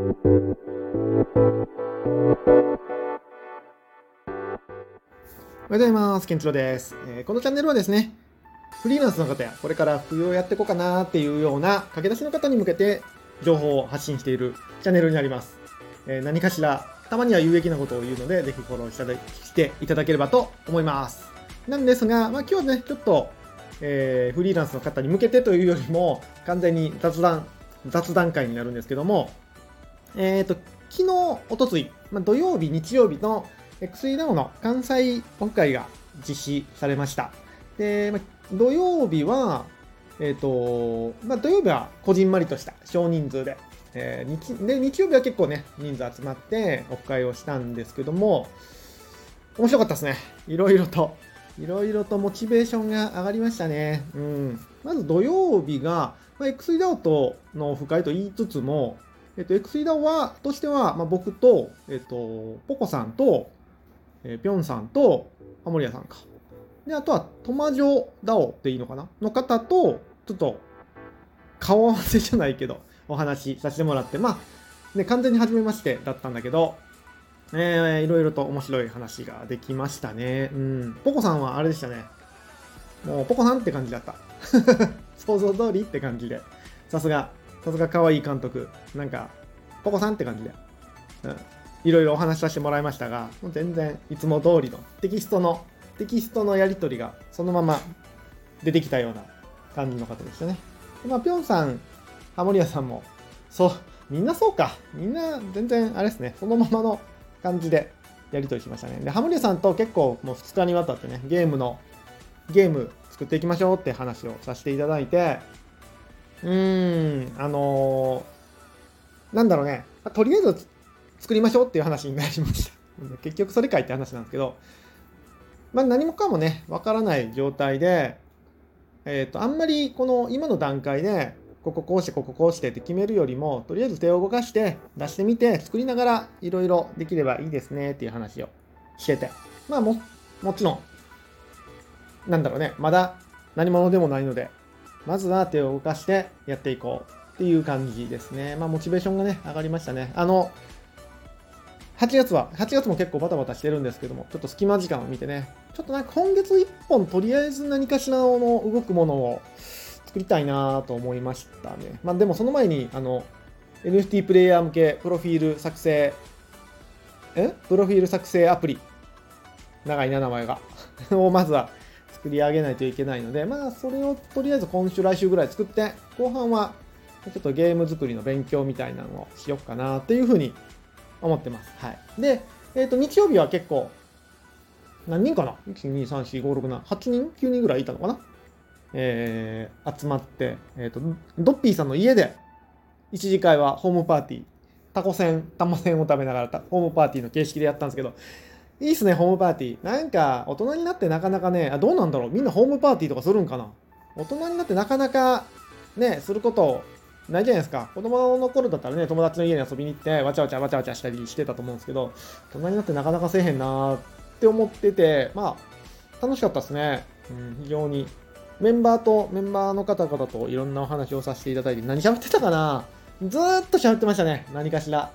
おはようございます。ケンチロです、えーこのチャンネルはですね、フリーランスの方やこれから副業をやっていこうかなっていうような駆け出しの方に向けて情報を発信しているチャンネルになります。えー何かしらたまには有益なことを言うので、ぜひフォローしていただしていただければと思います。なんですが、まあ、今日ね、ちょっと、えーフリーランスの方に向けてというよりも、完全に雑談、雑談会になるんですけども、えっ、と、昨日、おとつい、まあ、土曜日、日曜日の XEDAO の関西オフ会が実施されました。で、まあ、土曜日は、えっ、と、まあ、土曜日はこじんまりとした少人数で、えー日で日曜日は結構ね、人数集まってオフ会をしたんですけども、面白かったですね。いろいろと。いろいろとモチベーションが上がりましたね。うん。まず土曜日が、まあ、XEDAO とのオフ会と言いつつも、えっと、XEDAO は、としては、まあ、僕と、えっと、ポコさんと、えーぴょんさんと、ハモリアさんか。で、あとは、トマジョダオっていいのかな？の方と、ちょっと、顔合わせじゃないけど、お話しさせてもらって、まあ、ね、完全に初めましてだったんだけど、えー、いろいろと面白い話ができましたね。うん。ポコさんはあれでしたね。もう、ポコさんって感じだった。想像通りって感じで。さすが、さすが可愛い監督。なんか、ポコさんって感じで。うん。いろいろお話しさせてもらいましたが、もう全然いつも通りのテキストの、テキストのやり取りがそのまま出てきたような感じの方でしたね。まあ、ぴょんさん、ハモリアさんも、そう、みんなそうか。みんな全然あれですね、そのままの感じでやり取りしましたね。で、ハモリアさんと結構もう2日にわたってね、ゲームの、ゲーム作っていきましょうって話をさせていただいて、うん、あのーなんだろうね、まあとりあえず作りましょうっていう話になりました。結局それかいって話なんですけど、まあ何もかもね、わからない状態で、えっ、と、あんまりこの今の段階で、こここうして、こここうしてって決めるよりも、とりあえず手を動かして、出してみて、作りながらいろいろできればいいですねっていう話をしてて。まあも、もちろん、なんだろうね、まだ何者でもないので、まずは手を動かしてやっていこうっていう感じですね。まあ、モチベーションがね、上がりましたね。あの、8月は、8月も結構バタバタしてるんですけども、ちょっと隙間時間を見てね、ちょっとなんか今月1本とりあえず何かしらの動くものを作りたいなと思いましたね。まあ、でもその前に、あの、NFT プレイヤー向けプロフィール作成、え？プロフィール作成アプリ。長いな、名前が。をまずは作り上げないといけないので、まあ、それをとりあえず今週、来週ぐらい作って、後半はちょっとゲーム作りの勉強みたいなのをしようかなっていうふうに思ってます。はい。で、えっ、と、日曜日は結構、何人かな ?1、2、3、4、5、6、7、8人 ?9 人ぐらいいたのかな？えー、集まって、えっ、と、ドッピーさんの家で、一次会はホームパーティー、タコ戦、玉戦を食べながらホームパーティーの形式でやったんですけど、いいっすね、ホームパーティー。なんか、大人になってなかなかね、あ、どうなんだろうみんなホームパーティーとかするんかな大人になってなかなか、ね、することないじゃないですか。子供の頃だったらね、友達の家に遊びに行って、わちゃわちゃわちゃわちゃしたりしてたと思うんですけど、大人になってなかなかせえへんなーって思ってて、まあ、楽しかったですね。うん、非常に。メンバーと、メンバーの方々といろんなお話をさせていただいて、何喋ってたかなずーっと喋ってましたね。何かしら。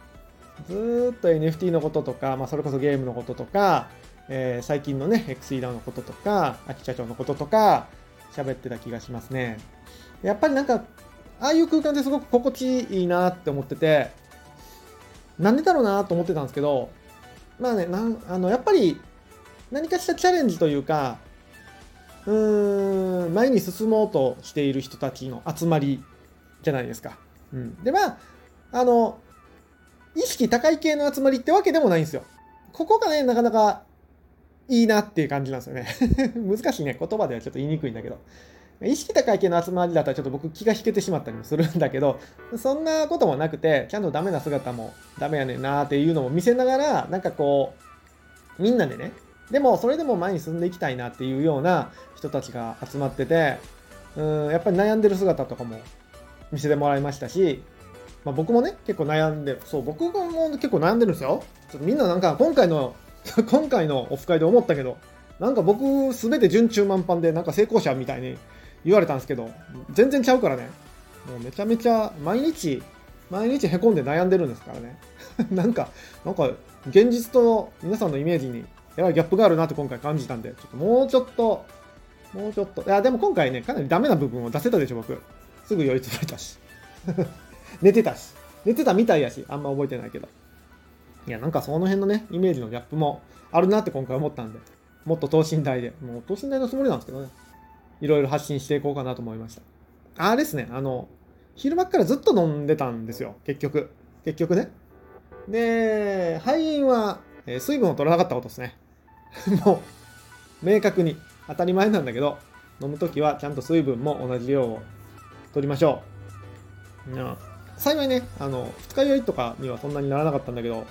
ずーっと NFT のこととか、まあ、それこそゲームのこととか、えー最近のね、XE のこととか、秋社長のこととか、喋ってた気がしますね。やっぱりなんか、ああいう空間ってすごく心地いいなって思ってて、なんでだろうなと思ってたんですけど、まあね、なんあのやっぱり何かしらチャレンジというか、うーん、前に進もうとしている人たちの集まりじゃないですか。うん、で、まあ、あの、意識高い系の集まりってわけでもないんですよ。ここがね、なかなかいいなっていう感じなんですよね。難しいね。言葉ではちょっと言いにくいんだけど。意識高い系の集まりだったらちょっと僕気が引けてしまったりもするんだけど、そんなこともなくて、ちゃんとダメな姿もダメやねんなっていうのも見せながら、なんかこう、みんなでね、でもそれでも前に進んでいきたいなっていうような人たちが集まってて、うん、やっぱり悩んでる姿とかも見せてもらいましたし、まあ、僕もね、結構悩んで、そう、僕も結構悩んでるんですよ。ちょっとみんななんか今回の、今回のオフ会で思ったけど、なんか僕すべて順中満帆でなんか成功者みたいに言われたんですけど、全然ちゃうからね。もうめちゃめちゃ毎日毎日へこんで悩んでるんですからね。なんか、なんか、現実と皆さんのイメージに、やばいギャップがあるなって今回感じたんで、ちょっともうちょっと、もうちょっと、いや、でも今回ね、かなりダメな部分を出せたでしょ、僕。すぐ酔いつばれたし。寝てたし。寝てたみたいやし、あんま覚えてないけど。いや、なんかその辺のね、イメージのギャップもあるなって今回思ったんで、もっと等身大で、もう等身大のつもりなんですけどね、いろいろ発信していこうかなと思いました。あれですね、あの、昼間っからずっと飲んでたんですよ、結局。結局ね。で、敗因は、え水分を取らなかったことですね。もう、明確に当たり前なんだけど、飲むときはちゃんと水分も同じ量を取りましょう。いや幸いね、あの、二日酔いとかにはそんなにならなかったんだけど、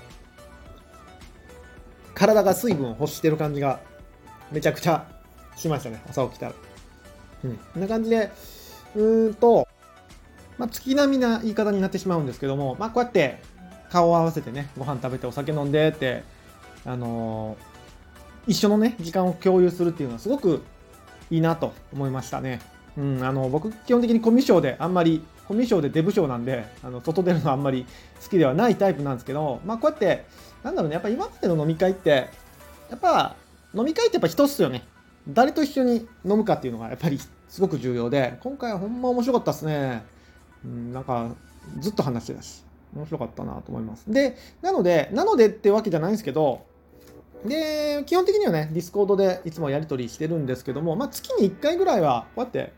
体が水分を欲してる感じがめちゃくちゃしましたね、朝起きたら。うん。こんな感じで、うーんと、まあ、月並みな言い方になってしまうんですけども、まあ、こうやって顔を合わせてね、ご飯食べてお酒飲んでって、あのー一緒のね、時間を共有するっていうのはすごくいいなと思いましたね。うん、あの、僕、基本的にコミュ障であんまり、コミュ障でデブ症なんで、あの、外出るのあんまり好きではないタイプなんですけど、まあ、こうやって、なんだろうね、やっぱ今までの飲み会って、やっぱ、飲み会ってやっぱ人っすよね。誰と一緒に飲むかっていうのがやっぱりすごく重要で、今回はほんま面白かったですね。うん、なんか、ずっと話してたし、面白かったなと思います。で、なので、なのでってわけじゃないんですけど、で、基本的にはね、 Discord でいつもやり取りしてるんですけども、まあ、月に1回ぐらいは、こうやって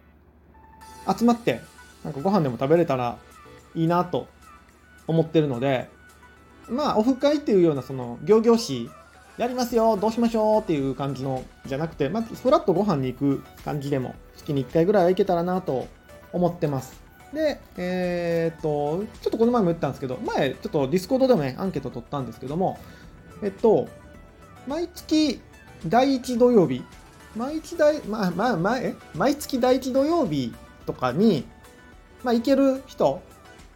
集まって、なんかご飯でも食べれたらいいなと思ってるので、まあ、オフ会っていうような、その、仰々しい、やりますよ、どうしましょうっていう感じの、じゃなくて、まあ、フラッとご飯に行く感じでも、月に1回ぐらいは行けたらなと思ってます。で、えーっと、ちょっとこの前も言ったんですけど、前、ちょっと Discord でもね、アンケート取ったんですけども、えっと、毎月第1土曜日、毎日第、まあまあまあ、え毎月第1土曜日とかに、まあ行ける人、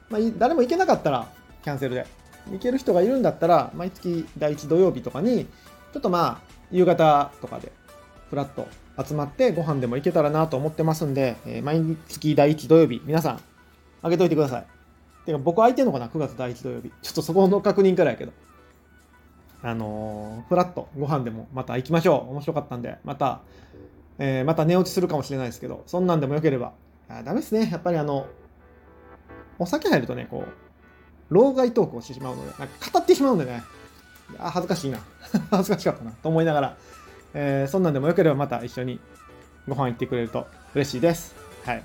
まあ誰も行けなかったらキャンセルで、行ける人がいるんだったら、毎月第1土曜日とかに、ちょっとまあ、夕方とかで、ふらっと集まってご飯でも行けたらなと思ってますんで、えー毎月第1土曜日、皆さん、あげといてください。てか、僕空いてんのかな ?9 月第1土曜日。ちょっとそこの確認からやけど。あのー、フラッとご飯でもまた行きましょう。面白かったんで、また、えーまた寝落ちするかもしれないですけど、そんなんでもよければ。あダメですね。やっぱりあの、お酒入るとね、こう、老害トークをしてしまうので、なんか語ってしまうんでね、あ恥ずかしいな。恥ずかしかったな。と思いながら、えーそんなんでもよければまた一緒にご飯行ってくれると嬉しいです。はい。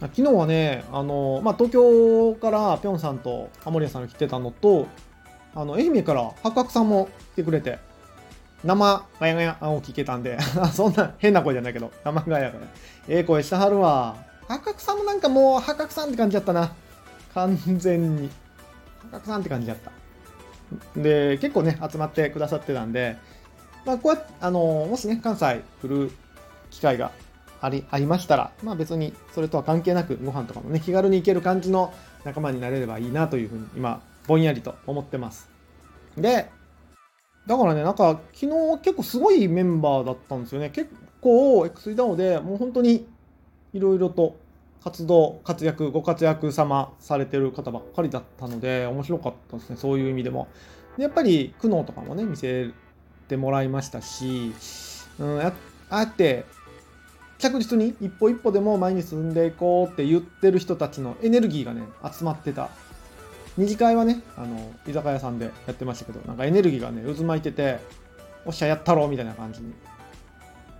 昨日はね、あの、まあ、東京からぴょんさんとハモリアさんが来てたのと、あの、愛媛から八角さんも来てくれて、生ガヤガヤを聞けたんで、そんな変な声じゃないけど、生ガヤガヤ。ええ声してはるわ。八角さんもなんかもう八角さんって感じだったな。完全に。八角さんって感じだった。で、結構ね、集まってくださってたんで、まあ、こうやって、あの、もしね、関西来る機会がありありましたら、まあ別にそれとは関係なく、ご飯とかもね、気軽に行ける感じの仲間になれればいいなというふうに、今、ぼんやりと思ってます。で、だからね、なんか、昨日結構すごいメンバーだったんですよね。結構、XDAO でもう本当にいろいろと活動、活躍、ご活躍様されてる方ばっかりだったので、面白かったですね、そういう意味でも。でやっぱり苦悩とかもね、見せてもらいましたし、うん、ああやって着実に一歩一歩でも前に進んでいこうって言ってる人たちのエネルギーがね、集まってた。二次会はね、あの、居酒屋さんでやってましたけど、なんかエネルギーがね、渦巻いてて、おっしゃ、やったろうみたいな感じに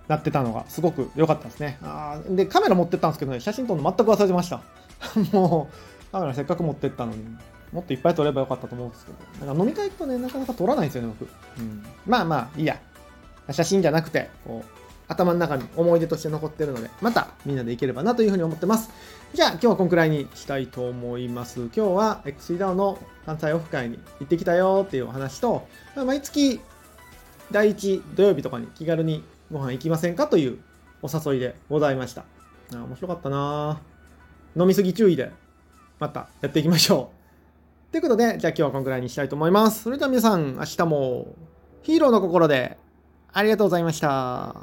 なってたのがすごく良かったですね。あで、カメラ持ってったんですけどね、写真撮るの全く忘れてました。もう、カメラせっかく持ってったのに、もっといっぱい撮ればよかったと思うんですけど、なんか飲み会行くとね、なかなか撮らないんですよね、僕。うん、まあまあ、いいや。写真じゃなくて、こう、頭の中に思い出として残ってるので、またみんなで行ければなというふうに思ってます。じゃあ今日はこんくらいにしたいと思います。今日は XCDAO の関西オフ会に行ってきたよっていうお話と、毎月第1土曜日とかに気軽にご飯行きませんかというお誘いでございました。あ面白かったな飲みすぎ注意でまたやっていきましょう。ということで、じゃあ今日はこのくらいにしたいと思います。それでは皆さん、明日もヒーローの心でありがとうございました。